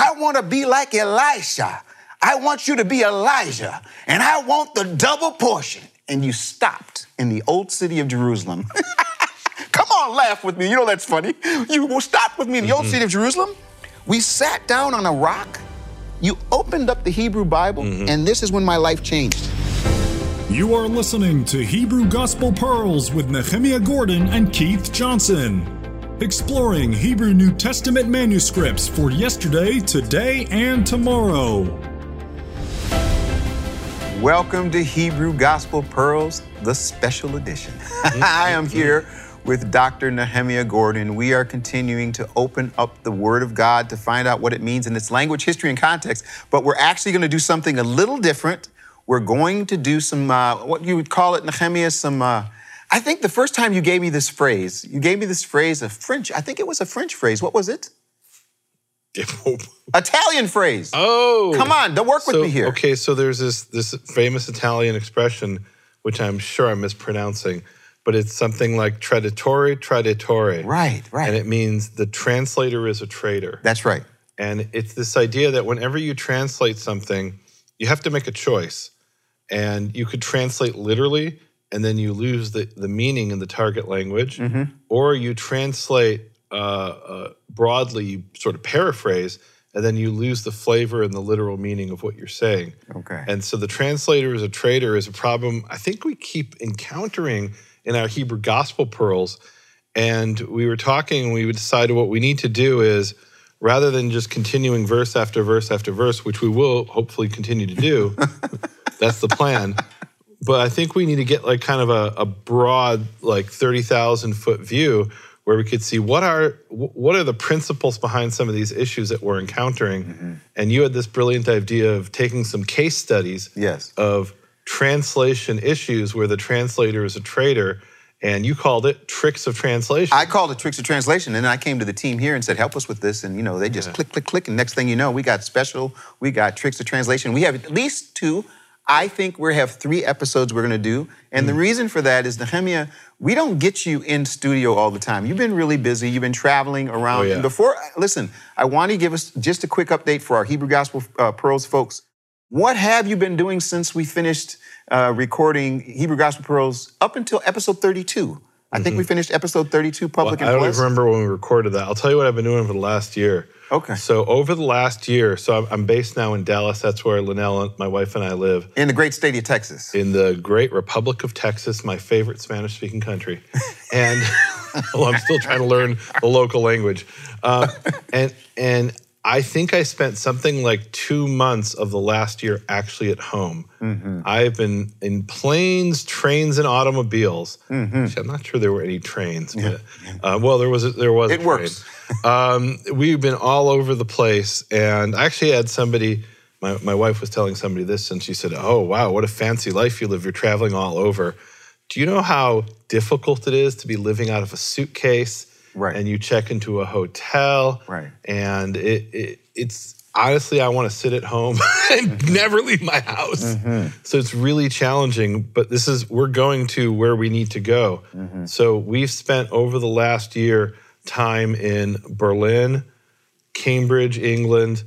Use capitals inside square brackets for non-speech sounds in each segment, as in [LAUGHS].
I want to be like Elisha. I want you to be Elijah, and I want the double portion. And you stopped in the old city of Jerusalem. [LAUGHS] Come on, laugh with me. You know that's funny. You stopped with me in the old mm-hmm. city of Jerusalem. We sat down on a rock. You opened up the Hebrew Bible, mm-hmm. and this is when my life changed. You are listening to Hebrew Gospel Pearls with Nehemiah Gordon and Keith Johnson. Exploring Hebrew New Testament manuscripts for yesterday, today, and tomorrow. Welcome to Hebrew Gospel Pearls, the special edition. [LAUGHS] I am here with Dr. Nehemiah Gordon. We are continuing to open up the Word of God to find out what it means in its language, history, and context. But we're actually going to do something a little different. We're going to do some, uh, what you would call it, Nehemiah, some. Uh, I think the first time you gave me this phrase, you gave me this phrase, a French, I think it was a French phrase. What was it? [LAUGHS] Italian phrase. Oh, Come on, don't work with me here. Okay, so there's this this famous Italian expression, which I'm sure I'm mispronouncing, but it's something like traditore, traditore. Right, right. And it means the translator is a traitor. That's right. And it's this idea that whenever you translate something, you have to make a choice. And you could translate literally, and then you lose the, the meaning in the target language, Mm-hmm. or you translate uh, uh, broadly, you sort of paraphrase, and then you lose the flavor and the literal meaning of what you're saying. Okay. And so the translator as a traitor is a problem I think we keep encountering in our Hebrew gospel pearls. And we were talking and we decided what we need to do is rather than just continuing verse after verse after verse, which we will hopefully continue to do, [LAUGHS] that's the plan. But I think we need to get like kind of a, a broad, like 30,000 foot view where we could see what are what are the principles behind some of these issues that we're encountering. Mm-hmm. And you had this brilliant idea of taking some case studies Yes. of translation issues where the translator is a traitor, and you called it tricks of translation. I called it tricks of translation, and then I came to the team here and said, "Help us with this." And you know, they just click, click, click, and next thing you know, we got special. We got tricks of translation. We have at least two. I think we have three episodes we're going to do, and the reason for that is Nehemiah. We don't get you in studio all the time. You've been really busy. You've been traveling around. Oh, yeah. And before, listen, I want to give us just a quick update for our Hebrew Gospel uh, Pearls folks. What have you been doing since we finished uh, recording Hebrew Gospel Pearls up until episode 32? I think we finished episode 32, Public I and don't Blessed. remember when we recorded that. I'll tell you what I've been doing for the last year. Okay. So over the last year, so I'm, I'm based now in Dallas. That's where Linnell, my wife, and I live. In the great state of Texas. in the great Republic of Texas, my favorite Spanish speaking country. And [LAUGHS] well, I'm still trying to learn the local language. Uh, and, and I think I spent something like two months of the last year actually at home. Mm-hmm. I've been in planes, trains, and automobiles. Mm-hmm. Actually, I'm not sure there were any trains, but uh, well, there was a, there was. It works. um, we've been all over the place, and I actually had somebody. My, my wife was telling somebody this, and she said, "Oh wow, what a fancy life you live! You're traveling all over. Do you know how difficult it is to be living out of a suitcase? Right. And you check into a hotel, Right. And it, it it's honestly, I want to sit at home [LAUGHS] and never leave my house. Mm-hmm. So it's really challenging. But this is we're going to where we need to go. Mm-hmm. So we've spent over the last year time in Berlin, Cambridge, England,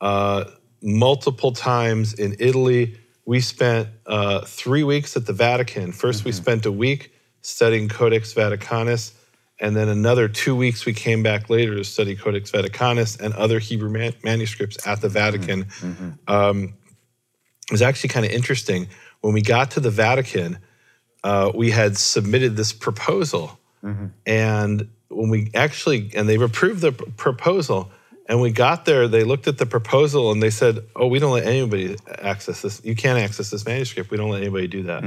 uh, multiple times in Italy. We spent uh, three weeks at the Vatican. 1st we spent a week studying Codex Vaticanus, and then another two weeks we came back later to study Codex Vaticanus and other Hebrew man- manuscripts at the Vatican. Um, it was actually kind of interesting. When we got to the Vatican, uh, we had submitted this proposal. And when we actually, and they've approved the p- proposal, and we got there, they looked at the proposal and they said, Oh, we don't let anybody access this. You can't access this manuscript. We don't let anybody do that.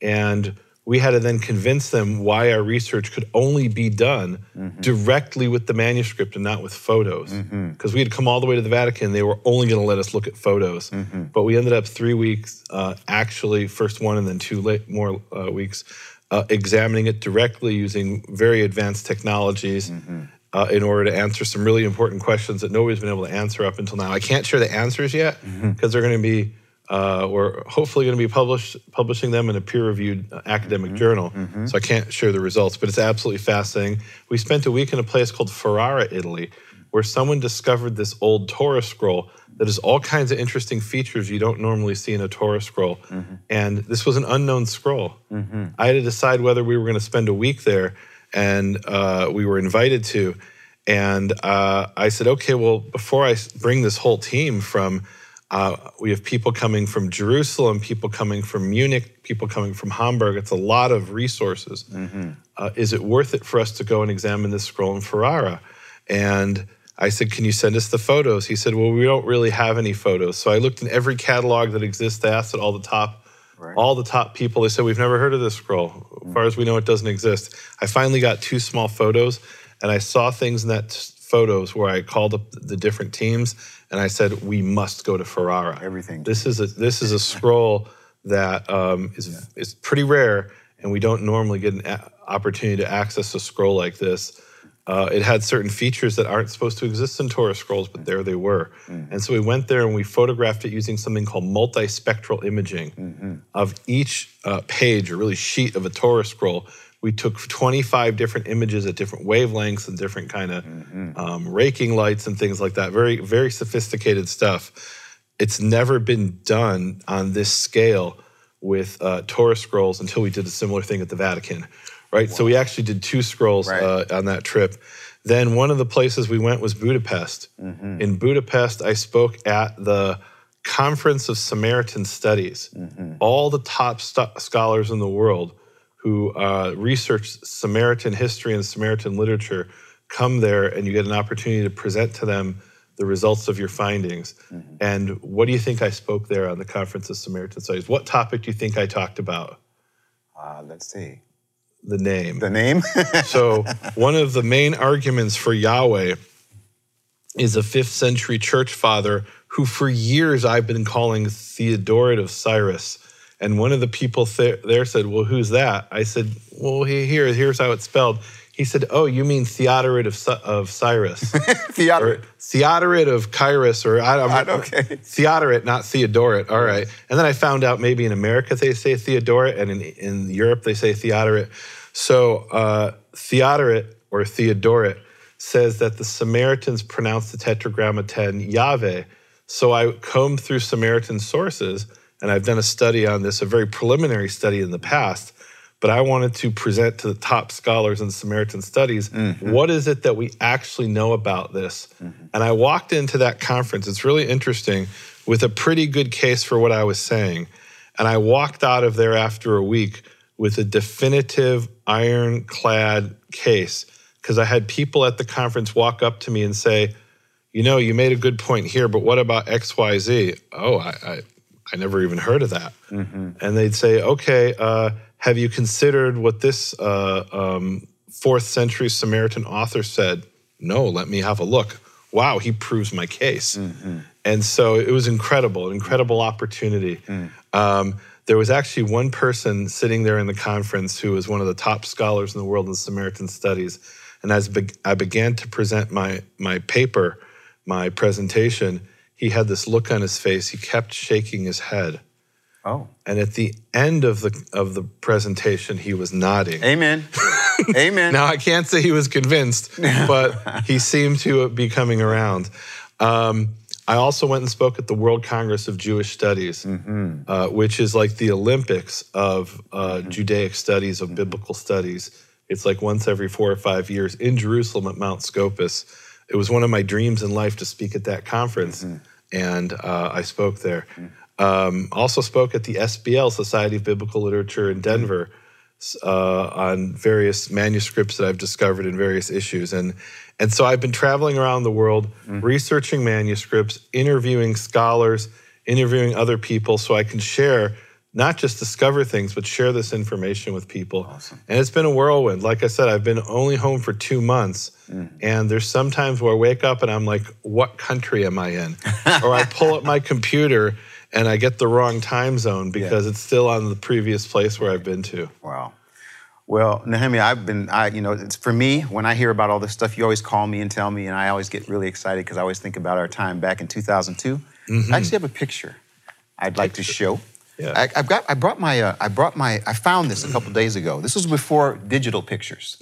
And we had to then convince them why our research could only be done directly with the manuscript and not with photos. Because we had come all the way to the Vatican, they were only going to let us look at photos. But we ended up three weeks, uh, actually, first one and then two late, more uh, weeks, uh, examining it directly using very advanced technologies. Uh, in order to answer some really important questions that nobody's been able to answer up until now. I can't share the answers yet because they're going to be uh, we're hopefully going to be published, publishing them in a peer-reviewed uh, academic journal. So I can't share the results, but it's absolutely fascinating. We spent a week in a place called Ferrara, Italy, where someone discovered this old Torah scroll that has all kinds of interesting features you don't normally see in a Torah scroll. Mm-hmm. And this was an unknown scroll. I had to decide whether we were going to spend a week there, and uh, we were invited to. And uh, I said, okay, well, before I bring this whole team from, uh, we have people coming from Jerusalem, people coming from Munich, people coming from Hamburg. It's a lot of resources. Uh, is it worth it for us to go and examine this scroll in Ferrara? And I said, Can you send us the photos? He said, Well, we don't really have any photos. So I looked in every catalog that exists. I asked at all the top, Right. all the top people. They said, We've never heard of this scroll. As far as we know, it doesn't exist. I finally got two small photos, and I saw things in that photos where I called up the different teams and I said, We must go to Ferrara. Everything. This is a this is a scroll that um, is is pretty rare, and we don't normally get an a- opportunity to access a scroll like this. Uh, it had certain features that aren't supposed to exist in Torah scrolls, but there they were. And so we went there and we photographed it using something called multispectral imaging of each uh, page, or really sheet of a Torah scroll. We took 25 different images at different wavelengths and different kind of um, raking lights and things like that. Very, very sophisticated stuff it's never been done on this scale with uh, Torah scrolls until we did a similar thing at the Vatican, right? So we actually did two scrolls Right. uh, on that trip. Then one of the places we went was Budapest. Mm-hmm. In Budapest, I spoke at the Conference of Samaritan Studies. Mm-hmm. All the top st- scholars in the world who uh, research Samaritan history and Samaritan literature come there, and you get an opportunity to present to them the results of your findings. Mm-hmm. And what do you think I spoke there on the Conference of Samaritan Studies? What topic do you think I talked about? Uh, let's see. The name. The name? [LAUGHS] So, one of the main arguments for Yahweh is a fifth century church father who, for years, I've been calling Theodoret of Cyrus. And one of the people th- there said, Well, who's that? I said, Well, here, here's how it's spelled. He said, Oh, you mean Theodoret of, of Cyrus? [LAUGHS] Theodoret. or Theodoret of Cyrus, or I don't Ah, okay. Theodoret, not Theodoret. All right. And then I found out maybe in America they say Theodoret, and in, in Europe they say Theodoret. So uh, Theodoret or Theodoret says that the Samaritans pronounced the Tetragrammaton Yahweh. So I combed through Samaritan sources, and I've done a study on this, a very preliminary study in the past. But I wanted to present to the top scholars in Samaritan studies mm-hmm. what is it that we actually know about this. Mm-hmm. And I walked into that conference, it's really interesting, with a pretty good case for what I was saying. And I walked out of there after a week with a definitive ironclad case because I had people at the conference walk up to me and say, you know, you made a good point here, but what about XYZ? Oh, I, I, I never even heard of that. And they'd say, okay, uh, have you considered what this uh, um, fourth century Samaritan author said? No, let me have a look. Wow, he proves my case. And so it was incredible, an incredible opportunity. Um, there was actually one person sitting there in the conference who was one of the top scholars in the world in Samaritan studies. And as be- I began to present my, my paper, my presentation, he had this look on his face. He kept shaking his head. Oh. And at the end of the, of the presentation, he was nodding. Amen. [LAUGHS] Amen. Now, I can't say he was convinced, [LAUGHS] but he seemed to be coming around. Um, I also went and spoke at the World Congress of Jewish Studies, uh, which is like the Olympics of uh, Judaic studies, of biblical studies. It's like once every four or five years in Jerusalem at Mount Scopus. It was one of my dreams in life to speak at that conference, and uh, I spoke there. Um, also spoke at the SBL, Society of Biblical Literature in Denver uh, on various manuscripts that I've discovered in various issues. And, and so I've been traveling around the world, researching manuscripts, interviewing scholars, interviewing other people so I can share, not just discover things, but share this information with people. And it's been a whirlwind. Like I said, I've been only home for two months. Mm. And there's sometimes where I wake up and I'm like, what country am I in? [LAUGHS] or I pull up my computer and I get the wrong time zone because it's still on the previous place where I've been to. Wow. Well, Nehemiah, I've been, I, you know, it's for me, when I hear about all this stuff, you always call me and tell me, and I always get really excited because I always think about our time back in 2002. I mm-hmm. actually have a picture I'd like to show. Yeah. I, I've got, I brought my, uh, I brought my, I found this a couple days ago. This was before digital pictures,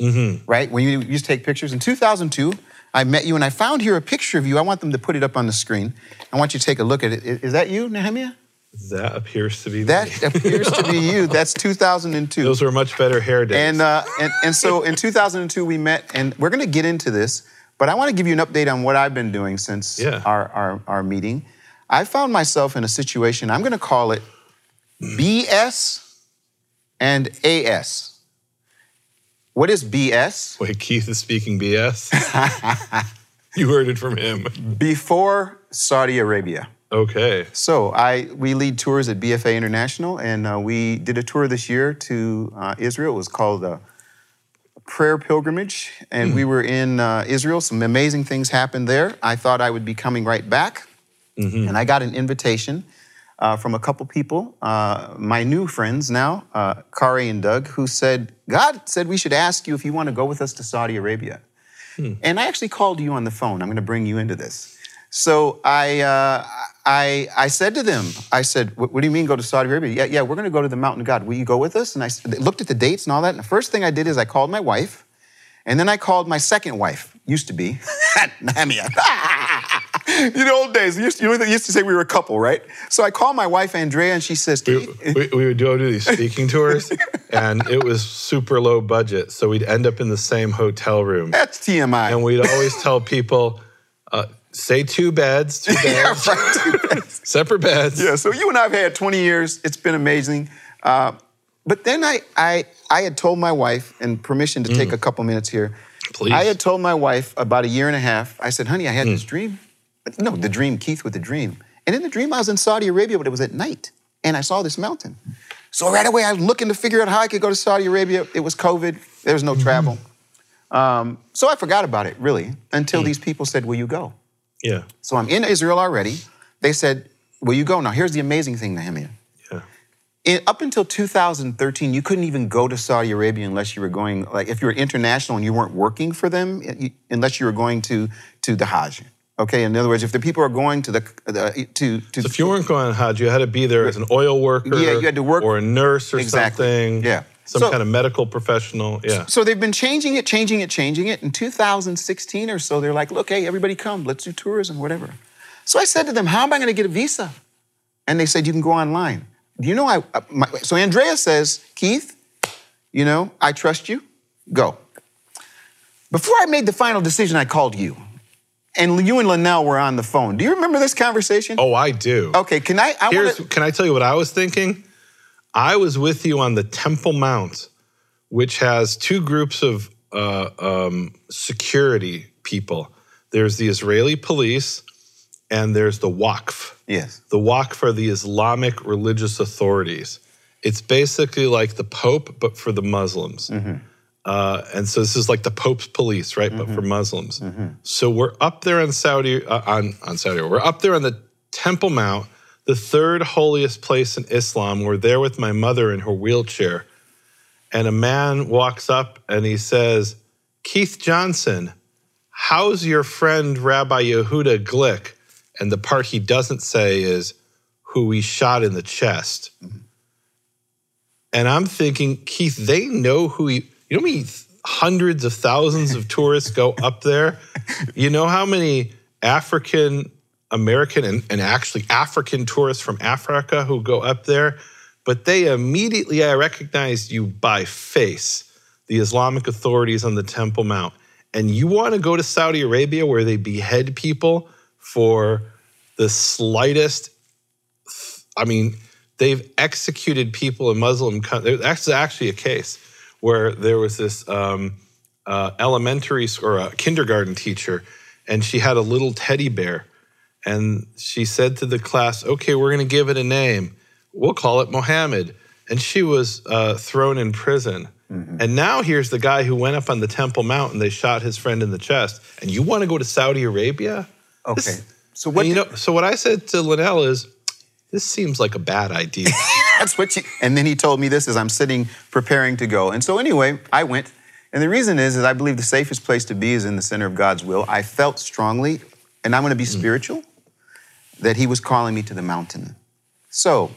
right? When you used to take pictures. In 2002, I met you, and I found here a picture of you. I want them to put it up on the screen. I want you to take a look at it. Is Is that you, Nehemiah? That appears to be That me. appears to be [LAUGHS] you. That's 2002. Those were much better hair days. And, uh, and, and so in 2002, we met, and we're going to get into this, but I want to give you an update on what I've been doing since Yeah. our, our, our meeting. I found myself in a situation, I'm going to call it BS and AS. What is BS? [LAUGHS] Wait, Keith is speaking BS? [LAUGHS] you heard it from him. Before Saudi Arabia. Okay. So I we lead tours at BFA International, and uh, we did a tour this year to uh, Israel. It was called uh, Prayer Pilgrimage, and we were in uh, Israel. Some amazing things happened there. I thought I would be coming right back, and I got an invitation uh, from a couple people, uh, my new friends now, uh, Kari and Doug, who said God said we should ask you if you want to go with us to Saudi Arabia. And I actually called you on the phone. I'm going to bring you into this. So I, uh, I, I said to them, I said, what, what do you mean go to Saudi Arabia? Yeah, yeah, we're going to go to the mountain of God. Will you go with us? And I looked at the dates and all that. And the first thing I did is I called my wife. And then I called my second wife, used to be, [LAUGHS] Nehemiah. [LAUGHS] [LAUGHS] In know, old days, used, you know, they used to say we were a couple, right? So I called my wife, Andrea, and she says, We, we, we would go to these [LAUGHS] speaking tours, and it was super low budget. So we'd end up in the same hotel room. that's TMI. And we'd always tell people, uh, say two beds, two [LAUGHS] yeah, beds, separate beds. Yeah, so you and I have had 20 years. It's been amazing. Uh, but then I, I, I had told my wife, and permission to take a couple minutes here. Please. I had told my wife about a year and a half. I said, honey, I had this dream. No, the dream, Keith with the dream. And in the dream, I was in Saudi Arabia, but it was at night. And I saw this mountain. So right away, I was looking to figure out how I could go to Saudi Arabia. It was COVID, there was no mm-hmm. travel. Um, so I forgot about it, really, until mm. these people said, Will you go? Yeah. So I'm in Israel already. They said, Will you go? Now, here's the amazing thing, Nehemiah. Yeah. In, up until 2013, you couldn't even go to Saudi Arabia unless you were going, like, if you were international and you weren't working for them, eh, you- unless you were going to, to the Hajj. Okay, in other words, if the people are going to the, the to, to So if you weren't going on Hajj, you had to be there as an oil worker. Yeah, you had to work- Or a nurse or Exactly. something. Yeah. Some So- kind of medical professional. Yeah. So they've been changing it, changing it, changing it. In 2016 or so, they're like, look, hey, everybody come, let's do tourism, whatever. So I said to them, how am I going to get a visa? And they said, you can go online. Do you know I, uh, my, so Andrea says, Keith, you know, I trust you, go. Before I made the final decision, I called you. And you and Linnell were on the phone. Do you remember this conversation? Oh, I do. Okay, can I, I Here's, want can I tell you what I was thinking? I was with you on the Temple Mount, which has two groups of uh, um, security people. There's the Israeli police, and there's the Waqf. Yes. The Waqf are the Islamic religious authorities. It's basically like the Pope, but for the Muslims. Uh, and so this is like the Pope's police, right? But for Muslims. So we're up there on Saudi uh, on on Saudi. We're up there on the Temple Mount, the third holiest place in Islam. We're there with my mother in her wheelchair, and a man walks up and he says, "Keith Johnson, how's your friend Rabbi Yehuda Glick?" And the part he doesn't say is who he shot in the chest. And I'm thinking, Keith, they know who he. You know many hundreds of thousands of tourists go up there? You know how many African American and, and actually African tourists from Africa who go up there? But they immediately, I recognized you by face, the Islamic authorities on the Temple Mount. And you want to go to Saudi Arabia where they behead people for the slightest I mean, they've executed people in Muslim countries. That's actually a case where there was this um, uh, elementary or a kindergarten teacher, and she had a little teddy bear, and she said to the class, "Okay, we're going to give it a name. We'll call it Mohammed." And she was uh, thrown in prison. And now here's the guy who went up on the Temple Mount and they shot his friend in the chest. And you want to go to Saudi Arabia? Okay. This- So what did- know, so what I said to Linnell is, this seems like a bad idea. [LAUGHS] That's what you. And then he told me this as I'm sitting preparing to go. And so anyway, I went. And the reason is, is I believe the safest place to be is in the center of God's will. I felt strongly, and I'm going to be spiritual, that He was calling me to the mountain. So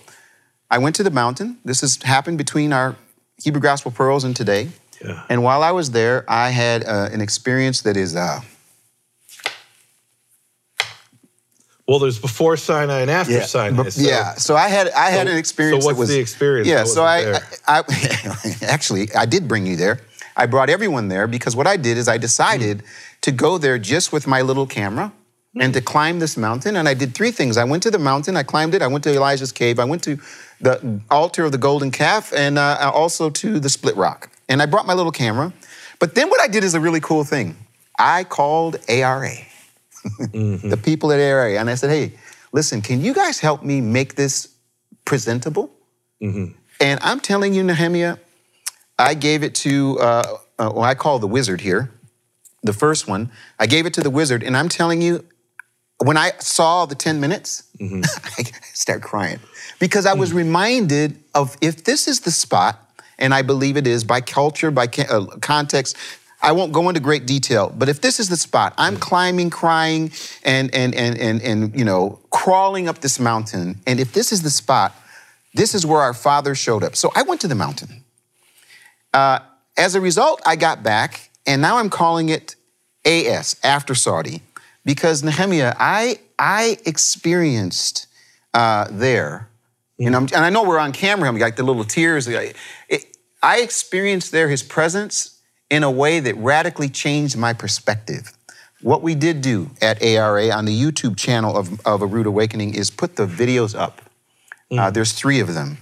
I went to the mountain. This has happened between our Hebrew Gospel Pearls and today. Yeah. And while I was there, I had uh, an experience that is uh, Well, there's before Sinai and after Sinai. But- yeah. So I had I had So- an experience. so what's was, the experience? Yeah. So I. I, I [LAUGHS] actually I did bring you there. I brought everyone there because what I did is I decided to go there just with my little camera and to climb this mountain. And I did three things. I went to the mountain, I climbed it. I went to Elijah's cave. I went to the altar of the golden calf, and uh, also to the split rock. And I brought my little camera. But then what I did is a really cool thing. I called ARA [LAUGHS] the people at ARA, and I said, "Hey, listen, can you guys help me make this presentable?" And I'm telling you, Nehemiah, I gave it to uh, uh, well, I call the wizard here, the first one. I gave it to the wizard, and I'm telling you, when I saw the 10 minutes, [LAUGHS] I started crying because I was reminded of if this is the spot, and I believe it is by culture, by uh, context. I won't go into great detail, but if this is the spot, I'm climbing, crying, and and and and and you know, crawling up this mountain. And if this is the spot, this is where our father showed up. So I went to the mountain. Uh, as a result, I got back, and now I'm calling it AS after Saudi, because Nehemiah, I I experienced uh, there, you know, and I know we're on camera. I'm like the little tears. It, I experienced there His presence in a way that radically changed my perspective. What we did do at ARA on the YouTube channel of, of A Rood Awakening is put the videos up. Uh, there's three of them.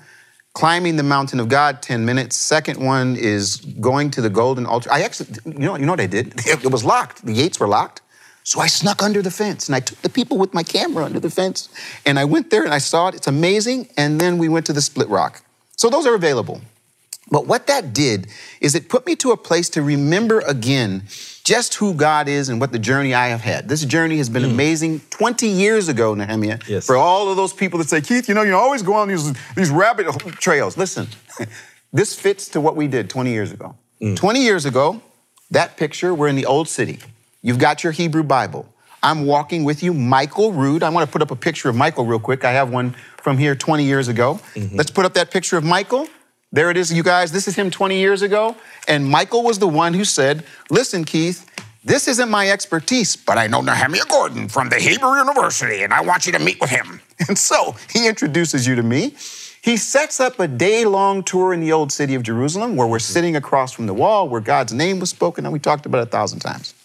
Climbing the mountain of God, 10 minutes. Second one is going to the golden altar. I actually, you know, you know what I did? [LAUGHS] It was locked. The gates were locked. So I snuck under the fence and I took the people with my camera under the fence and I went there and I saw it. It's amazing. And then we went to the split rock. So those are available. But what that did is it put me to a place to remember again just who God is and what the journey I have had. This journey has been hmm. amazing 20 years ago, Nehemiah. Yes. For all of those people that say, Keith, you know, you always go on these, these rabbit trails. Listen, [LAUGHS] this fits to what we did 20 years ago. Hmm. 20 years ago, that picture, we're in the old city. You've got your Hebrew Bible. I'm walking with you, Michael Rood. I want to put up a picture of Michael real quick. I have one from here 20 years ago. Mm-hmm. Let's put up that picture of Michael. There it is, you guys. This is him 20 years ago. And Michael was the one who said, Listen, Keith, this isn't my expertise, but I know Nehemiah Gordon from the Hebrew University, and I want you to meet with him. [LAUGHS] And so he introduces you to me. He sets up a day long tour in the old city of Jerusalem where we're sitting across from the wall where God's name was spoken, and we talked about it a thousand times.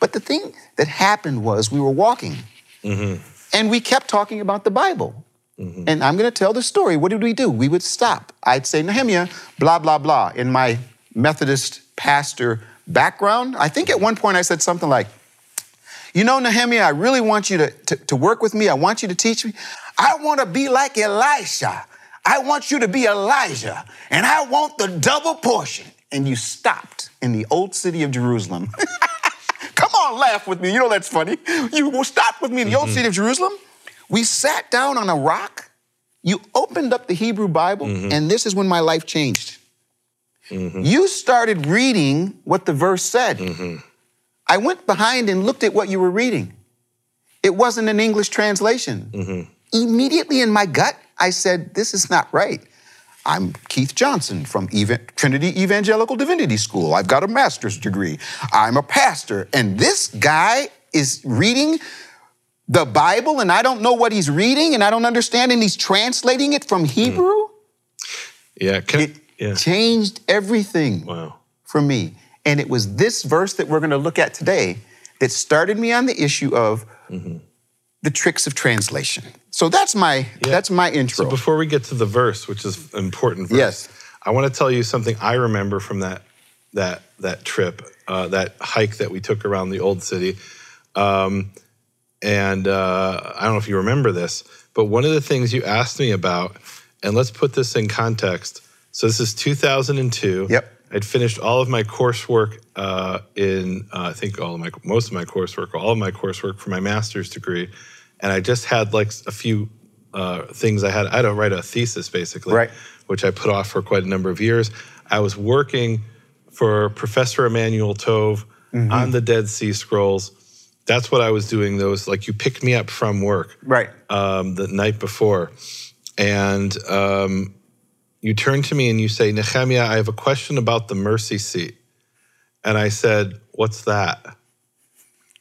But the thing that happened was we were walking mm-hmm. and we kept talking about the Bible. Mm-hmm. And I'm going to tell the story. What did we do? We would stop. I'd say, Nehemiah, blah, blah, blah. In my Methodist pastor background, I think at one point I said something like, You know, Nehemiah, I really want you to, to, to work with me. I want you to teach me. I want to be like Elisha. I want you to be Elijah. And I want the double portion. And you stopped in the old city of Jerusalem. [LAUGHS] Come on, laugh with me. You know that's funny. You will stop with me in the old mm-hmm. city of Jerusalem. We sat down on a rock. You opened up the Hebrew Bible, mm-hmm. and this is when my life changed. Mm-hmm. You started reading what the verse said. Mm-hmm. I went behind and looked at what you were reading. It wasn't an English translation. Immediately in my gut, I said, This is not right. I'm Keith Johnson from Trinity Evangelical Divinity School. I've got a master's degree. I'm a pastor. And this guy is reading the Bible and I don't know what he's reading and I don't understand and he's translating it from Hebrew. Yeah. Can, It yeah. changed everything Wow. for me. And it was this verse that we're going to look at today that started me on the issue of the tricks of translation. So that's my that's my intro. So before we get to the verse, which is an important verse, Yes. I want to tell you something I remember from that that that trip, uh, that hike that we took around the old city. Um, and uh, I don't know if you remember this, but one of the things you asked me about, and let's put this in context. So this is 2002. Yep. I'd finished all of my coursework uh, in, uh, I think all of my, most of my coursework, all of my coursework for my master's degree, and I just had like a few uh, things I had. I had to write a thesis basically, Right. which I put off for quite a number of years. I was working for Professor Emanuel Tov on the Dead Sea Scrolls. That's what I was doing. Those like you picked me up from work right. um, the night before, and um, you turn to me and you say, Nehemiah, I have a question about the mercy seat. And I said, What's that?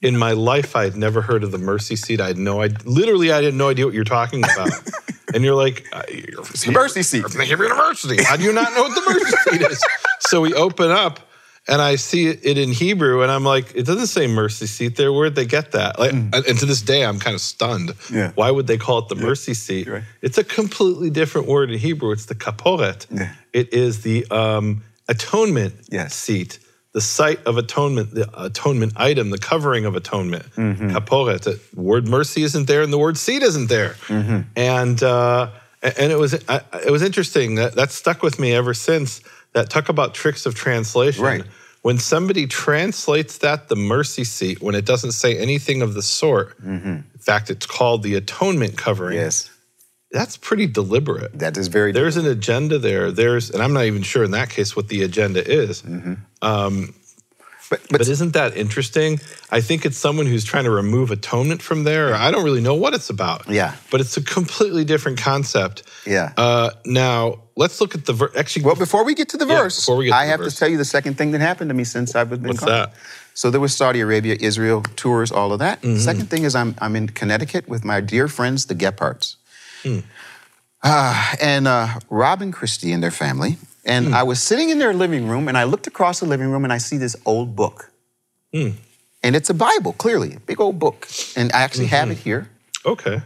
In my life, I had never heard of the mercy seat. I had no idea. Literally, I had no idea what you're talking about. [LAUGHS] and you're like, uh, you're It's the mercy seat. from the Hebrew University. How do you not know what the mercy seat is? So we open up and I see it in Hebrew and I'm like, it doesn't say mercy seat there. Where'd they get that? Like, and to this day, I'm kind of stunned. Mm. Yeah. Why would they call it the mercy seat? Right. It's a completely different word in Hebrew. It's the kaporet. Yeah. It is the um, atonement Yes. seat, the site of atonement, the atonement item, the covering of atonement. Mm-hmm. Kaporet. The word mercy isn't there, and the word seat isn't there. Mm-hmm. And uh, and it was it was interesting that that stuck with me ever since. That talk about tricks of translation. Right. When somebody translates that the mercy seat, when it doesn't say anything of the sort, in fact, it's called the atonement covering. Mm-hmm. Yes, That's pretty deliberate. that is very. There's an agenda there. There's, and I'm not even sure in that case what the agenda is. But, but, But isn't that interesting? I think it's someone who's trying to remove atonement from there. I don't really know what it's about. Yeah. But it's a completely different concept. yeah. Uh, now let's look at the verse. actually. well, before we get to the Yeah, verse, before we get to I have verse. to tell you the second thing that happened to me since I've been What's that? So there was Saudi Arabia, Israel tours, all of that. Mm-hmm. Second thing is I'm I'm in Connecticut with my dear friends, the Gephardts. Hmm. Ah, and uh, Rob and Christy and their family. And Hmm. I was sitting in their living room, and I looked across the living room, and I see this old book. Hmm. And it's a Bible, clearly, a big old book. And I actually have Mm-hmm. it here. Okay.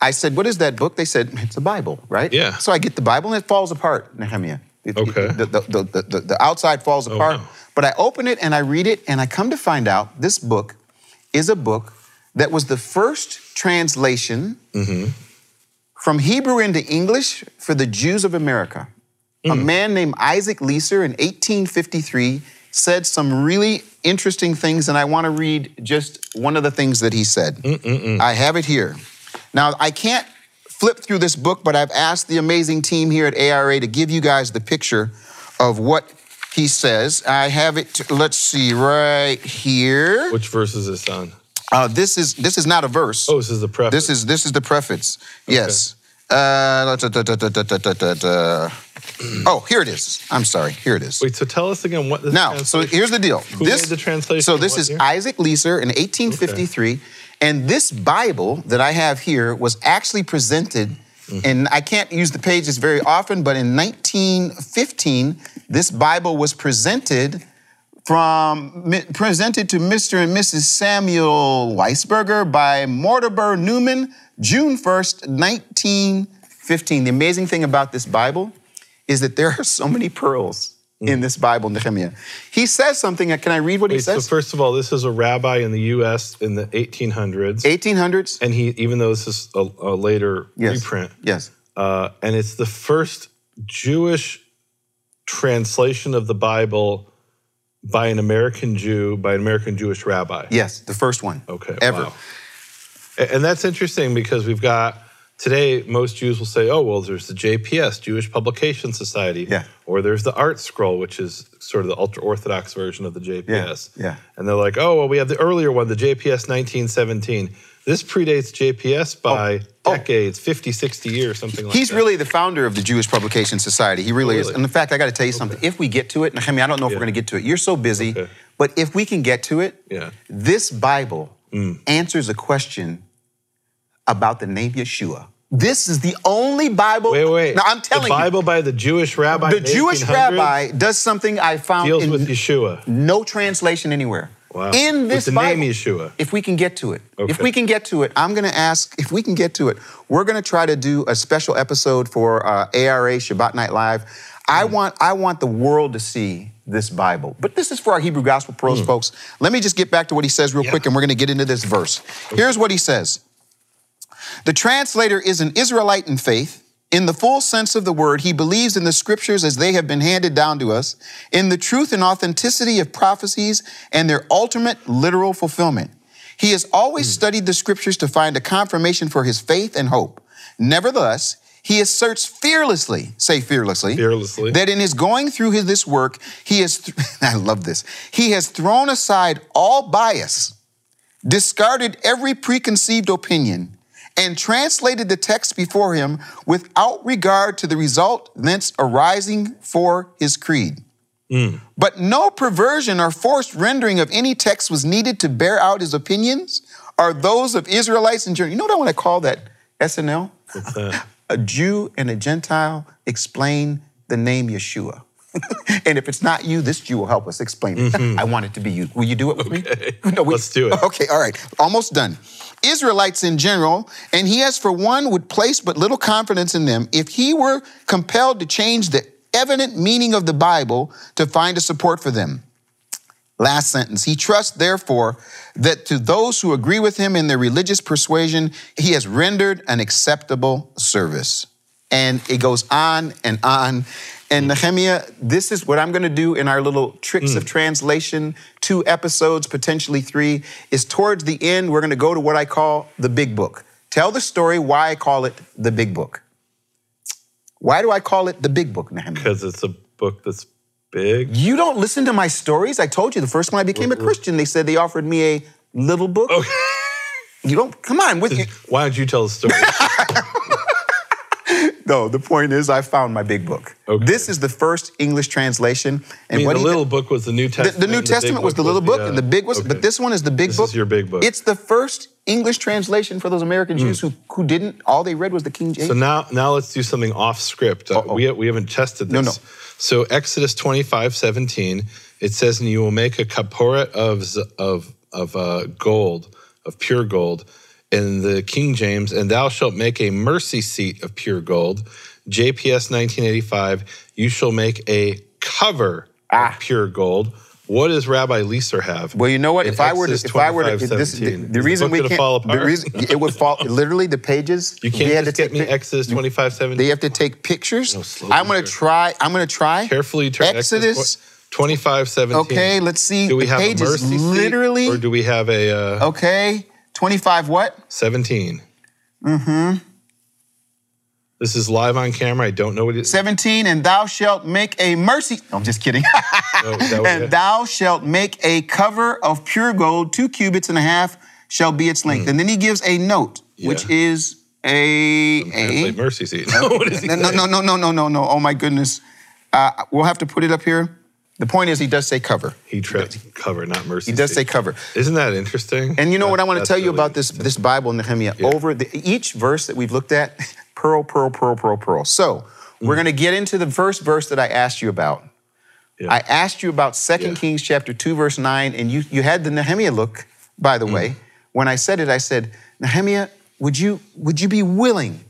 I said, What is that book? They said, It's a Bible, right? Yeah. So I get the Bible and it falls apart, Nehemiah. It- Okay. The, the, the, the, the, outside falls apart. Oh, wow. But I open it and I read it and I come to find out this book is a book that was the first translation from Hebrew into English for the Jews of America. A man named Isaac Leeser in 1853 said some really interesting things, and I want to read just one of the things that he said. I have it here. Now, I can't flip through this book, but I've asked the amazing team here at ARA to give you guys the picture of what he says. I have it, let's see, right here. Which verse is this on? Uh, this is this is not a verse. Oh, this is the preface. This is this is the preface. Yes. Uh, da, da, da, [CLEARS THROAT] Oh, here it is. I'm sorry. Here it is. Wait. So tell us again what this. Now, so here's the deal. Who made the translation? So this is year? Isaac Leeser in 1853, and this Bible that I have here was actually presented. Mm-hmm. And I can't use the pages very often, but in 1915, this Bible was presented from presented to Mr. and Mrs. Samuel Weisberger by Mortimer Newman, June 1st, 1915. The amazing thing about this Bible is that there are so many pearls in this Bible, Nehemiah. He says something. Can I read what he Wait, so says? first of all, this is a rabbi in the U.S. in the 1800s, 1800s. and he, even though this is a, a later Yes. reprint, Yes. uh, and it's the first Jewish translation of the Bible by an American Jew, by an American Jewish rabbi. Yes. The first one. Okay. Ever. wow. And that's interesting because we've got today most Jews will say, "Oh, well, there's the JPS, Jewish Publication Society, Yeah. or there's the Art Scroll, which is sort of the ultra orthodox version of the JPS." yeah. And they're like, "Oh, well, we have the earlier one, the JPS 1917. This predates JPS by Oh. decades, 50, 60 years, something like He's that." He's really the founder of the Jewish Publication Society. He really, is. And in fact, I got to tell you something. If we get to it, Nehemiah, I don't know if Yeah. we're going to get to it. You're so busy. Okay. But if we can get to it, Yeah. Mm. this Bible answers a question about the name Yeshua. This is the only Bible. Wait, wait. Now, I'm telling you. the Bible by the Jewish rabbi. the Jewish rabbi does something I found deals in with Yeshua. no translation anywhere. Wow. In With this the Bible, name Yeshua. If we can get to it, okay. if we can get to it, I'm going to ask. If we can get to it, we're going to try to do a special episode for uh, ARA Shabbat Night Live. I Hmm. want I want the world to see this Bible. But this is for our Hebrew Gospel Pearls folks. Let me just get back to what he says real. Yeah. quick, and we're going to get into this verse. Here's what he says. The translator is an Israelite in faith. In the full sense of the word, he believes in the scriptures as they have been handed down to us, in the truth and authenticity of prophecies and their ultimate literal fulfillment. He has always hmm. studied the scriptures to find a confirmation for his faith and hope. Nevertheless, he asserts fearlessly, say fearlessly, Fearlessly. that in his going through his, this work, he has, th- [LAUGHS] I love this, he has thrown aside all bias, discarded every preconceived opinion, and translated the text before him without regard to the result thence arising for his creed. Hmm. But no perversion or forced rendering of any text was needed to bear out his opinions or those of Israelites and Jews. You know what I want to call that SNL? [LAUGHS] A Jew and a Gentile explain the name Yeshua. [LAUGHS] and if it's not you, this Jew will help us explain it. Mm-hmm. I want it to be you. Will you do it with me? [LAUGHS] No, we- Let's do it. Okay, all right. Almost done. Israelites in general, and he has for one would place but little confidence in them if he were compelled to change the evident meaning of the Bible to find a support for them. Last sentence. He trusts, therefore, that to those who agree with him in their religious persuasion, he has rendered an acceptable service. And it goes on and on. And Nehemiah, this is what I'm going to do in our little tricks of mm. translation, two episodes, potentially three, is towards the end, we're going to go to what I call the big book. Tell the story why I call it the big book. Why do I call it the big book, Nehemiah? Because it's a book that's big. You don't listen to my stories. I told you the first when I became a Christian, they said they offered me a little book. Okay. You don't come on with you. Why don't you tell the story? [LAUGHS] No, the point is I found my big book. Okay. This is the first English translation. I And mean, what the he- little book was the New Testament. the New and big Testament was the little book, and the big was, okay. but this one is the big This book. This is your big book. It's the first English translation for those American Jews who, who didn't, all they read was the King James. So now, now let's do something off script. Uh, we, we haven't tested this. No, no. So Exodus 25, 17, it says, and you will make a kaporet of, of, of uh, gold, of pure gold, in the King James, and thou shalt make a mercy seat of pure gold. JPS 1985, you shall make a cover Ah. of pure gold. What does Rabbi Leeser have? Well, you know what? If I were to, if I were to, 25, this, the, 17? the reason we can't, fall apart? the reason it would fall. [LAUGHS] Literally, the pages. you can't just to get take me pic- Exodus 25, 17. They have to take pictures. No, I'm going to try. I'm going to try. Carefully turn Exodus. 25, 17. Okay, let's see. Do we the have page a mercy seat, literally or do we have a uh, okay. 25 what? 17? Mm-hmm. This is live on camera. I don't know what it is. 17 and thou shalt make a mercy. No, I'm just kidding. [LAUGHS] No, was and it. thou shalt make a cover of pure gold, two cubits and a half shall be its length. And then he gives a note, which Hmm. Is a a mercy seat. [LAUGHS] No, what is he no, no, no, no, no, no, no, no. Oh my goodness. Uh, we'll have to put it up here. The point is, he does say cover. He tried cover, not mercy. He does say cover. Isn't that interesting? And you know what I want to tell you really about this this Bible, Nehemiah? Over the, each verse that we've looked at, [LAUGHS] pearl, pearl, pearl, pearl, pearl. So we're going to get into the first verse that I asked you about. Yeah. I asked you about 2 Yeah. Kings chapter 2, verse 9, and you, you had the Nehemiah look, by Mm. the way. When I said it, I said, Nehemiah, would you, would you be willing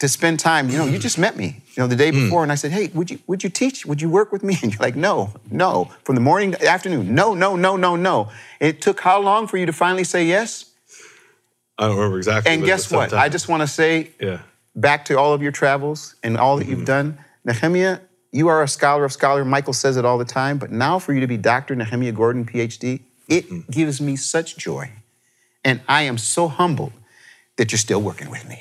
to spend time? You know, you just met me, you know, the day Mm. before, and I said, hey, would you, would you teach? Would you work with me? [LAUGHS] And you're like, no, no. From the morning to afternoon, no, no, no, no, no. It took how long for you to finally say yes? I don't remember exactly. And guess what? I just want to say yeah. back to all of your travels and all that Mm-hmm. you've done, Nehemiah, you are a scholar of scholar. Michael says it all the time, but now for you to be Dr. Nehemiah Gordon, PhD, it Mm-hmm. gives me such joy. And I am so humbled that you're still working with me.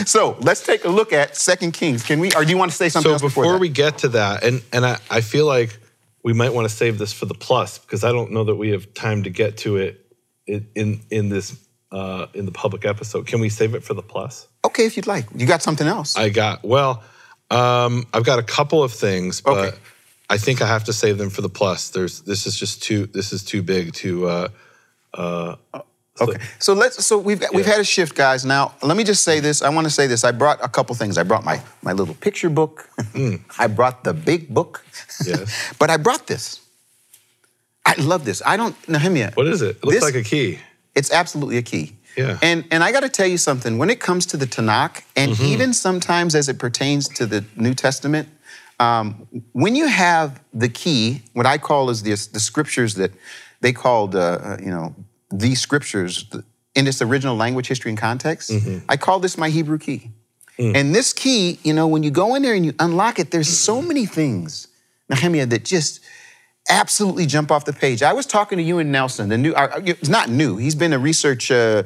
[LAUGHS] so let's take a look at Second Kings. Can we, or do you want to say something So else before, before we get to that, and and I, I feel like we might want to save this for the plus because I don't know that we have time to get to it in in, in this uh, in the public episode. Can we save it for the plus? Okay, if you'd like. You got something else? I got well. Um, I've got a couple of things, but Okay. I think I have to save them for the plus. There's this is just too this is too big to. Uh, uh, Okay. So let's. So we've we've had a shift, guys. Now let me just say this. I want to say this. I brought a couple things. I brought my my little picture book. I brought the big book. Yes. [LAUGHS] but I brought this. I love this. I don't Nehemiah. What is it? It looks This- like a key. It's absolutely a key. Yeah. And and I got to tell you something. When it comes to the Tanakh, and Mm-hmm. even sometimes as it pertains to the New Testament, um, when you have the key, what I call is the the scriptures that they called, uh, uh, you know, these scriptures in its original language, history, and context. Mm-hmm. I call this my Hebrew key. Mm. And this key, you know, when you go in there and you unlock it, there's so many things, Nehemiah, that just absolutely jump off the page. I was talking to you and Nelson, the new, uh, it's not new. He's been a research uh,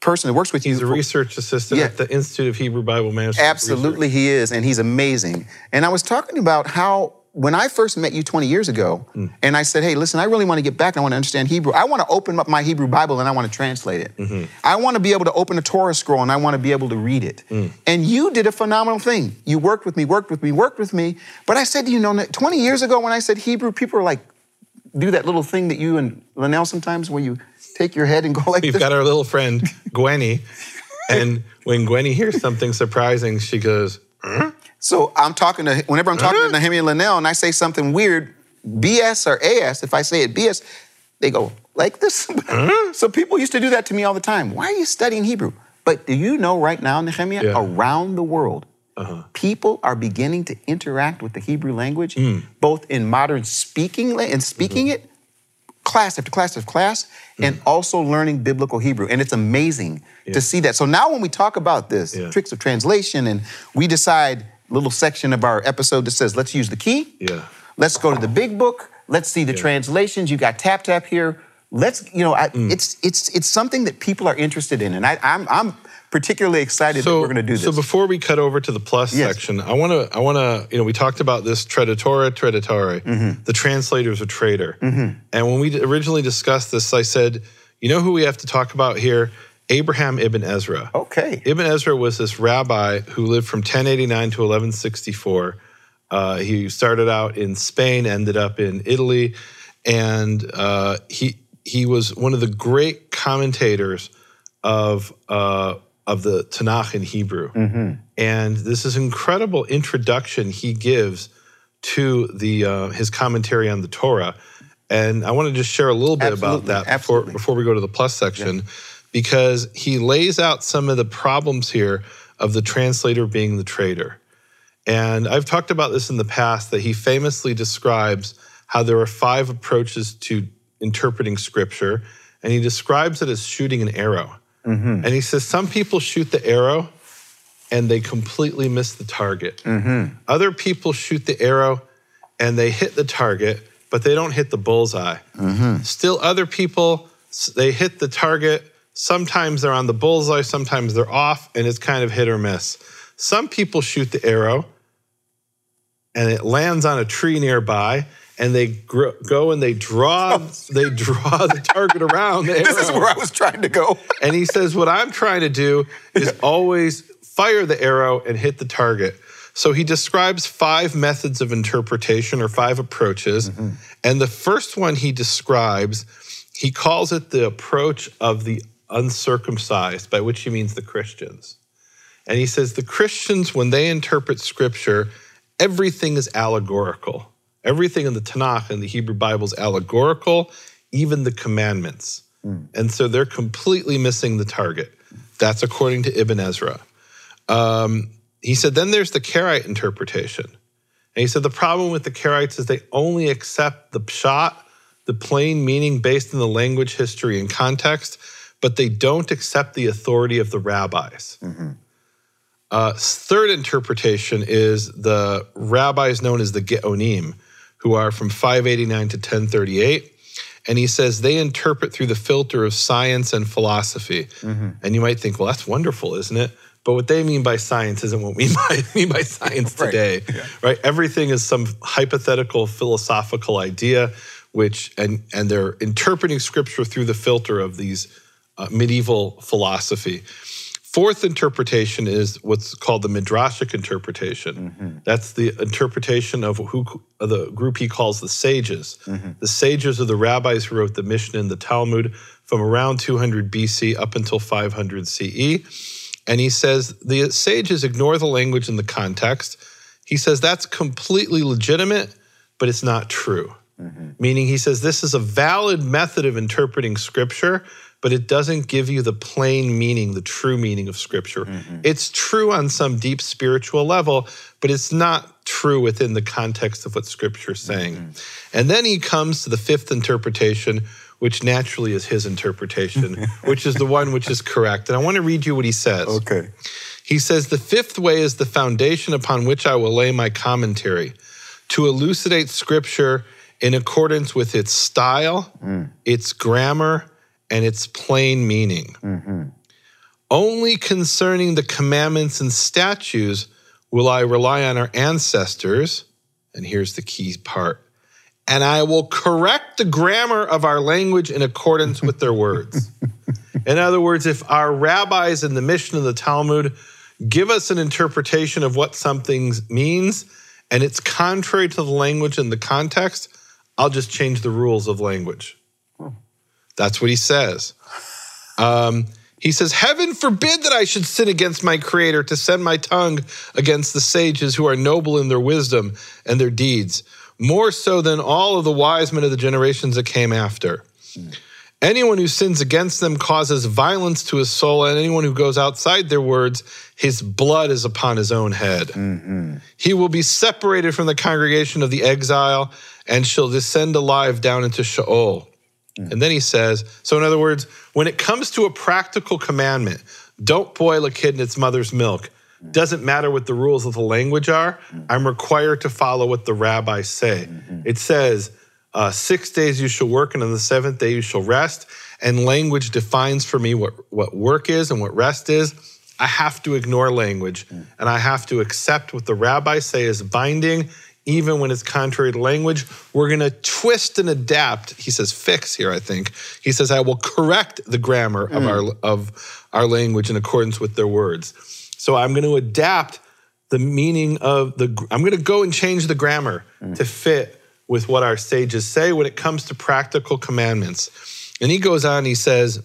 person that works with He's you. a research assistant Yeah. at the Institute of Hebrew Bible Management. Absolutely, he is, and he's amazing. And I was talking about how when I first met you 20 years ago, mm-hmm. and I said, hey, listen, I really want to get back and I want to understand Hebrew. I want to open up my Hebrew Bible and I want to translate it. Mm-hmm. I want to be able to open a Torah scroll and I want to be able to read it. Mm. And you did a phenomenal thing. You worked with me, worked with me, worked with me. But I said, you know, 20 years ago when I said Hebrew, people were like, do that little thing that you and Linnell sometimes where you take your head and go like We've this. got our little friend Gwenny, [LAUGHS] and when Gwenny hears something surprising, she goes, "Huh?" So I'm talking to whenever I'm talking to uh-huh. Nehemiah Linnell and I say something weird, BS or AS, if I say it BS, they go like this. [LAUGHS] Uh-huh. so people used to do that to me all the time. Why are you studying Hebrew? But do you know right now, Nehemiah, Yeah. around the world, uh-huh. people are beginning to interact with the Hebrew language, mm. both in modern speaking and speaking mm-hmm. it, class after class after class, and also learning biblical Hebrew. And it's amazing to see that. So now when we talk about this, Yeah. tricks of translation, and we decide little section of our episode that says, let's use the key. Yeah. Let's go to the big book. Let's see the translations. You got tap tap here. Let's, you know, I, Mm. it's it's it's something that people are interested in, and I, I'm I'm particularly excited that we're going to do this. So before we cut over to the plus Yes. section, I want to, I want to, you know, we talked about this traduttore, traditore. Mm-hmm. The translator's a traitor. And when we originally discussed this, I said, you know who we have to talk about here? Abraham ibn Ezra. okay. Ibn Ezra was this rabbi who lived from 1089 to 1164. Uh, he started out in Spain, ended up in Italy, and uh, he he was one of the great commentators of uh, of the Tanakh in Hebrew. And this is incredible introduction he gives to the uh, his commentary on the Torah. And I want to just share a little bit about that before, absolutely. before we go to the plus section, because he lays out some of the problems here of the translator being the traitor. And I've talked about this in the past that he famously describes how there are five approaches to interpreting scripture, and he describes it as shooting an arrow. Mm-hmm. And he says some people shoot the arrow and they completely miss the target. Mm-hmm. Other people shoot the arrow and they hit the target, but they don't hit the bullseye. Mm-hmm. Still, other people, they hit the target. Sometimes they're on the bullseye, sometimes they're off, and it's kind of hit or miss. Some people shoot the arrow and it lands on a tree nearby, and they gr- go and they draw [LAUGHS] oh, they draw the target around the. This is where I was trying to go. And he says, What I'm trying to do [LAUGHS] is always fire the arrow and hit the target. So he describes five methods of interpretation or five approaches. Mm-hmm. And the first one he describes, he calls it the approach of the uncircumcised, by which he means the Christians. And he says the Christians, when they interpret scripture, everything is allegorical. Everything in the Tanakh and the Hebrew Bible is allegorical, even the commandments. And so they're completely missing the target. That's according to Ibn Ezra. Um, he said, then there's the Karaite interpretation. And he said the problem with the Karaites is they only accept the pshat, the plain meaning based on the language, history, and context, but they don't accept the authority of the rabbis. Uh, third interpretation is the rabbis known as the Geonim, who are from 589 to 1038. And he says they interpret through the filter of science and philosophy. And you might think, well, that's wonderful, isn't it? But what they mean by science isn't what we [LAUGHS] mean by science Right. today, right? Everything is some hypothetical philosophical idea, which and and they're interpreting scripture through the filter of these uh, medieval philosophy. Fourth interpretation is what's called the midrashic interpretation. Mm-hmm. That's the interpretation of who of the group he calls the sages. Mm-hmm. The sages are the rabbis who wrote the Mishnah and the Talmud from around 200 BC up until 500 CE. And he says the sages ignore the language and the context. He says that's completely legitimate, but it's not true. Mm-hmm. Meaning, he says this is a valid method of interpreting scripture, but it doesn't give you the plain meaning, the true meaning of scripture. Mm-hmm. It's true on some deep spiritual level, but it's not true within the context of what scripture is saying. Mm-hmm. And then he comes to the fifth interpretation, which naturally is his interpretation, [LAUGHS] which is the one which is correct. And I want to read you what he says. Okay. He says, The fifth way is the foundation upon which I will lay my commentary to elucidate scripture in accordance with its style, mm. its grammar, and its plain meaning. Mm-hmm. Only concerning the commandments and statutes will I rely on our ancestors. And here's the key part and I will correct the grammar of our language in accordance with their words. [LAUGHS] in other words, if our rabbis in the Mishnah and the Talmud give us an interpretation of what something means and it's contrary to the language and the context, I'll just change the rules of language. That's what he says. Um, he says, Heaven forbid that I should sin against my Creator to send my tongue against the sages who are noble in their wisdom and their deeds more so than all of the wise men of the generations that came after. Anyone who sins against them causes violence to his soul, and anyone who goes outside their words, his blood is upon his own head. Mm-hmm. He will be separated from the congregation of the exile and shall descend alive down into Sheol. Mm. And then he says, so in other words, when it comes to a practical commandment, don't boil a kid in its mother's milk. Doesn't matter what the rules of the language are. I'm required to follow what the rabbis say. It says, uh, six days you shall work, and on the seventh day you shall rest. And language defines for me what, what work is and what rest is. I have to ignore language and I have to accept what the rabbis say is binding, even when it's contrary to language. We're going to twist and adapt. He says fix here, I think. He says, I will correct the grammar of, our, of our language in accordance with their words. So I'm going to adapt the meaning of the, I'm going to go and change the grammar mm. to fit with what our sages say when it comes to practical commandments. And he goes on, he says,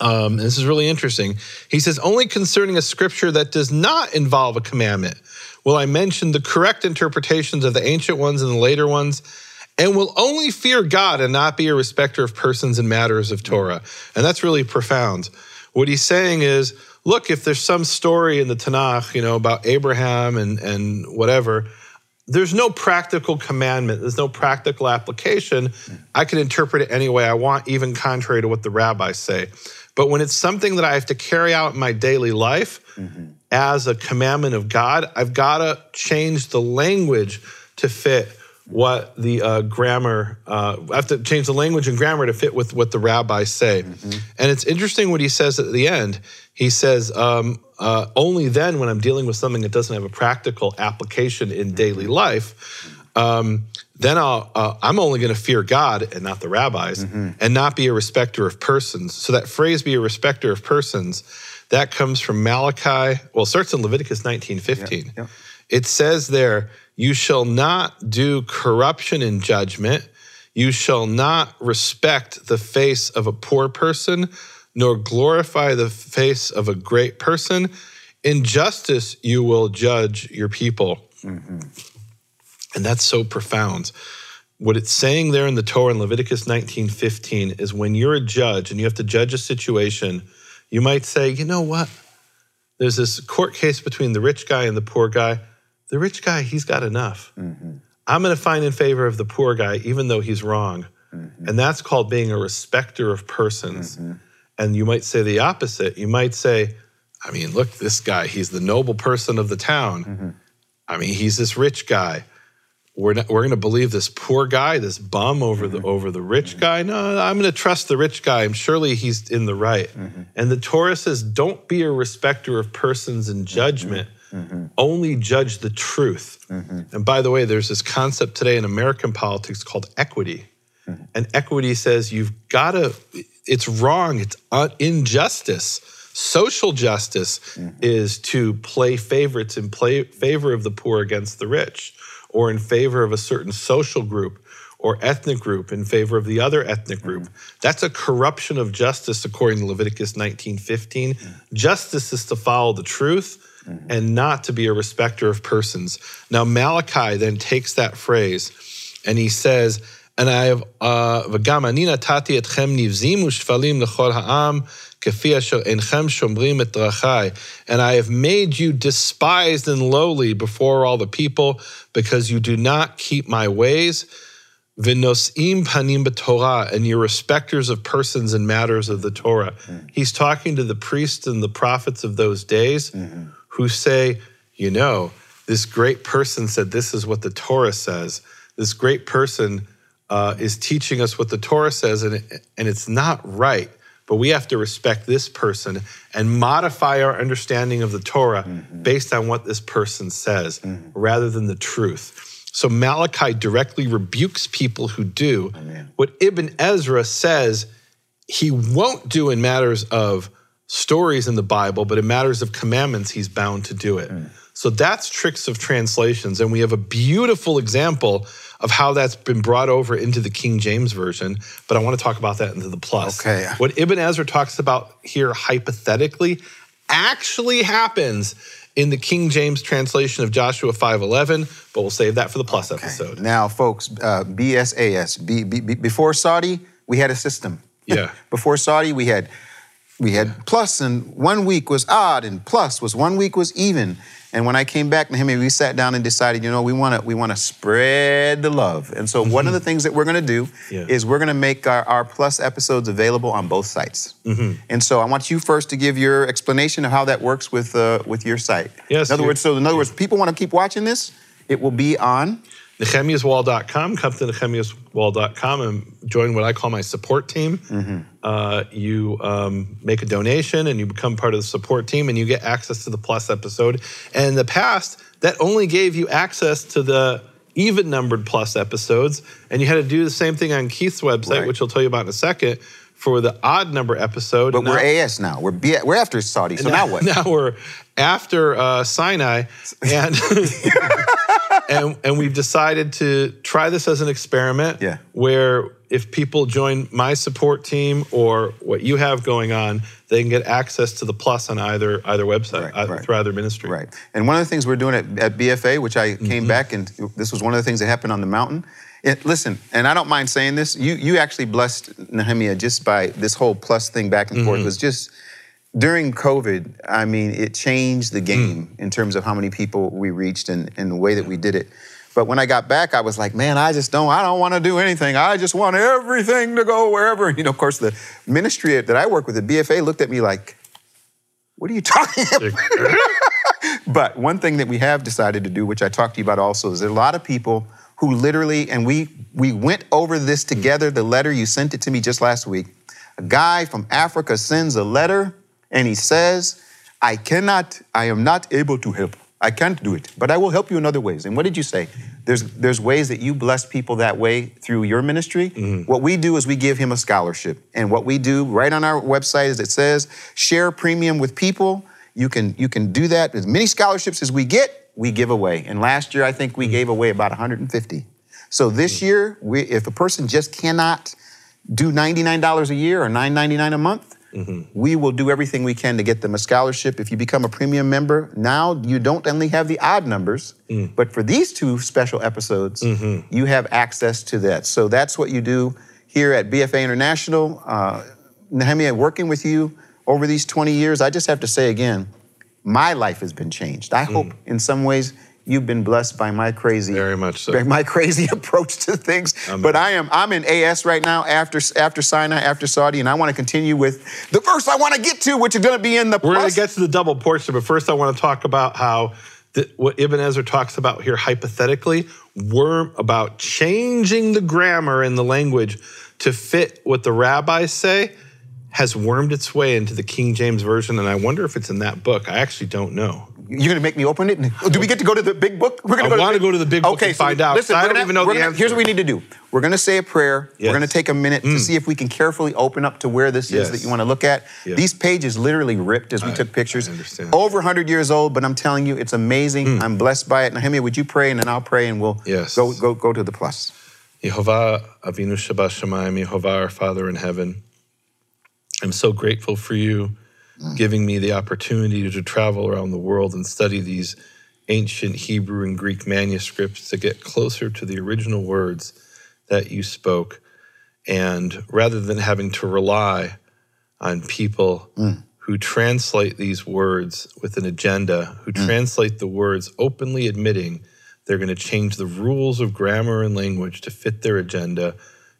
um, this is really interesting. He says, only concerning a scripture that does not involve a commandment will I mention the correct interpretations of the ancient ones and the later ones, and will only fear God and not be a respecter of persons and matters of Torah. And that's really profound. What he's saying is, look, if there's some story in the Tanakh, you know, about Abraham and, and whatever, there's no practical commandment, there's no practical application. I can interpret it any way I want, even contrary to what the rabbis say. But when it's something that I have to carry out in my daily life mm-hmm. As a commandment of God, I've got to change the language to fit what the uh, grammar, uh, I have to change the language and grammar to fit with what the rabbis say. Mm-hmm. And it's interesting what he says at the end. He says, um, uh, only then when I'm dealing with something that doesn't have a practical application in mm-hmm. daily life, um, then i am uh, only going to fear God and not the rabbis mm-hmm. and not be a respecter of persons. So that phrase, be a respecter of persons, that comes from Malachi. Well, it starts in Leviticus 19:15. Yeah, yeah. It says there, you shall not do corruption in judgment. You shall not respect the face of a poor person, nor glorify the face of a great person. In justice, you will judge your people. Mm-hmm. And that's so profound. What it's saying there in the Torah in Leviticus 19:15 is when you're a judge and you have to judge a situation, you might say, you know what? There's this court case between the rich guy and the poor guy the rich guy, he's got enough. Mm-hmm. I'm going to find in favor of the poor guy, even though he's wrong. Mm-hmm. And that's called being a respecter of persons. Mm-hmm. And you might say the opposite. You might say, I mean, look, this guy, he's the noble person of the town. Mm-hmm. I mean, he's this rich guy. We're, not, we're going to believe this poor guy, this bum over the mm-hmm. over the rich mm-hmm. guy. No, I'm going to trust the rich guy. I'm surely he's in the right. And the Torah says, don't be a respecter of persons in judgment Mm-hmm. Only judge the truth. Mm-hmm. And by the way, there's this concept today in American politics called equity. Mm-hmm. And equity says you've got to, it's wrong, it's injustice. Social justice mm-hmm. is to play favorites in play favor of the poor against the rich, or in favor of a certain social group or ethnic group in favor of the other ethnic group. Mm-hmm. That's a corruption of justice according to Leviticus 19:15. Mm-hmm. Justice is to follow the truth mm-hmm. and not to be a respecter of persons. Now Malachi then takes that phrase and he says, and I have uh, and I have made you despised and lowly before all the people, because you do not keep my ways. V'nosim panim b'torah, and you're respecters of persons and matters of the Torah. Mm-hmm. He's talking to the priests and the prophets of those days mm-hmm. who say, you know, this great person said this is what the Torah says. This great person uh, is teaching us what the Torah says, and, it, and it's not right. But we have to respect this person and modify our understanding of the Torah mm-hmm. based on what this person says mm-hmm. rather than the truth. So Malachi directly rebukes people who do what Ibn Ezra says he won't do in matters of stories in the Bible, but in matters of commandments, he's bound to do it. So that's tricks of translations. And we have a beautiful example of how that's been brought over into the King James Version. But I want to talk about that into the plus. Okay. What Ibn Ezra talks about here hypothetically actually happens in the King James translation of Joshua 5:11, but we'll save that for the plus episode. Now, folks, uh, BSAS. B, B, B- before Saudi, we had a system. Yeah. [LAUGHS] before Saudi, we had we had plus, and one week was odd, and plus was one week was even. And when I came back, Nehemiah, we sat down and decided, you know, we want to we want to spread the love. And so one of the things that we're going to do Mm-hmm. Yeah. is we're going to make our, our plus episodes available on both sites. Mm-hmm. And so I want you first to give your explanation of how that works with uh, with your site. Yes, In other words, so in other words, people want to keep watching this. It will be on. NehemiahsWall.com, come to NehemiahsWall.com and join what I call my support team. Mm-hmm. Uh, you um, make a donation and you become part of the support team and you get access to the plus episode. And in the past, that only gave you access to the even numbered plus episodes. And you had to do the same thing on Keith's website, Right. which I'll tell you about in a second, for the odd number episode. But Now- we're AS now. We're B, we're after Saudi. So now, what? [LAUGHS] Now we're after uh, Sinai, and [LAUGHS] [LAUGHS] and and we've decided to try this as an experiment. Yeah. Where if people join my support team or what you have going on, they can get access to the plus on either either website Right, right. through either ministry. Right. And one of the things we're doing at, at BFA, which I Mm-hmm. came back and this was one of the things that happened on the mountain. It, listen, and I don't mind saying this. You you actually blessed Nehemiah just by this whole plus thing back and Mm-hmm. forth was just during COVID. I mean, it changed the game Mm. in terms of how many people we reached and, and the way that we did it. But when I got back, I was like, man, I just don't, I don't want to do anything. I just want everything to go wherever. [LAUGHS] You know, of course, the ministry that I work with, the BFA, looked at me like, what are you [LAUGHS] talking about? But one thing that we have decided to do, which I talked to you about also, is there are a lot of people who literally, and we we went over this together. The letter you sent it to me just last week. A guy from Africa sends a letter, and he says, "I cannot, I am not able to help. I can't do it, but I will help you in other ways." And what did you say? There's there's ways that you bless people that way through your ministry. Mm-hmm. What we do is we give him a scholarship, and what we do right on our website is it says share premium with people. You can you can do that. As many scholarships as we get, we give away. And last year, I think we gave mm-hmm. away about 150. So this mm-hmm. year, we, if a person just cannot do $99 a year or $9.99 a month, Mm-hmm. we will do everything we can to get them a scholarship. If you become a premium member, now you don't only have the odd numbers, mm. but for these two special episodes, mm-hmm. you have access to that. So that's what you do here at BFA International. Uh, Nehemiah, working with you over these 20 years, I just have to say again, my life has been changed. I mm. hope in some ways you've been blessed by my crazy, Very much so. my crazy [LAUGHS] approach to things. But I am I'm in AS right now after after Sinai, after Saudi, and I want to continue with the verse I want to get to, which is going to be in the We're going to get to the double portion, but first I want to talk about how the, what Ibn Ezra talks about here hypothetically, we're about changing the grammar and the language to fit what the rabbis say has wormed its way into the King James Version, and I wonder if it's in that book. I actually don't know. You're going to make me open it? Do we get to go to the big book? We're going to I wanna go to the big book and find out, Listen, I don't gonna- even know the gonna- answer. Here's what we need to do. We're going to say a prayer. Yes. Mm. We're going to take a minute to see if we can carefully open up to where this Yes. is that you want to look at. These pages literally ripped as we I- took pictures. I understand. Over 100 years old, but I'm telling you, it's amazing. I'm blessed by it. Nehemiah, would you pray and then I'll pray and we'll Mm. Go, go, go to the plus. Yehovah Avinu Shabbat Shemayim, Yehovah our Father in heaven. I'm so grateful for you Mm. giving me the opportunity to travel around the world and study these ancient Hebrew and Greek manuscripts to get closer to the original words that you spoke. And rather than having to rely on people mm. who translate these words with an agenda, who mm. translate the words openly admitting they're going to change the rules of grammar and language to fit their agenda,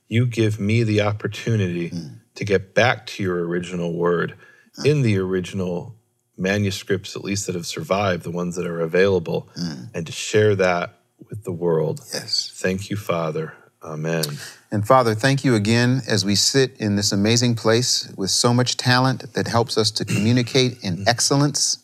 you give me the opportunity to get back to your original word Uh. in the original manuscripts, at least that have survived, the ones that are available, uh. and to share that with the world. Yes. Thank you, Father. Amen. And Father, thank you again as we sit in this amazing place with so much talent that helps us to [CLEARS THROAT] communicate in mm-hmm. excellence.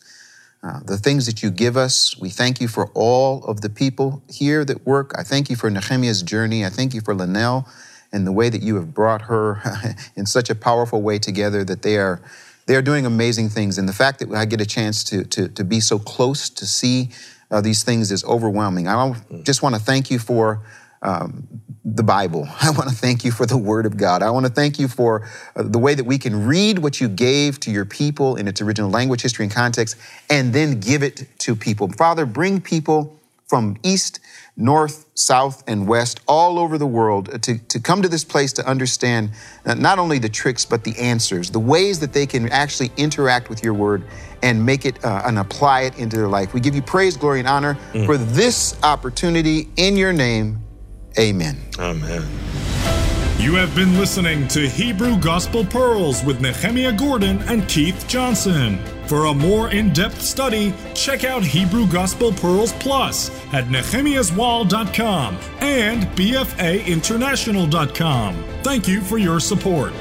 uh, the things that you give us. We thank you for all of the people here that work. I thank you for Nehemiah's journey. I thank you for Linnell and the way that you have brought her [LAUGHS] in such a powerful way together that they are they are doing amazing things. And the fact that I get a chance to, to, to be so close to see uh, these things is overwhelming. I just want to thank you for um, the Bible. [LAUGHS] I want to thank you for the Word of God. I want to thank you for uh, the way that we can read what you gave to your people in its original language, history, and context, and then give it to people. Father, bring people from east, north, south, and west, all over the world, to, to come to this place to understand uh, not only the tricks, but the answers, the ways that they can actually interact with your word and make it uh, and apply it into their life. We give you praise, glory, and honor mm. for this opportunity in your name. Amen. Amen. You have been listening to Hebrew Gospel Pearls with Nehemiah Gordon and Keith Johnson. For a more in depth study, check out Hebrew Gospel Pearls Plus at nehemiahswall.com and bfainternational.com. Thank you for your support.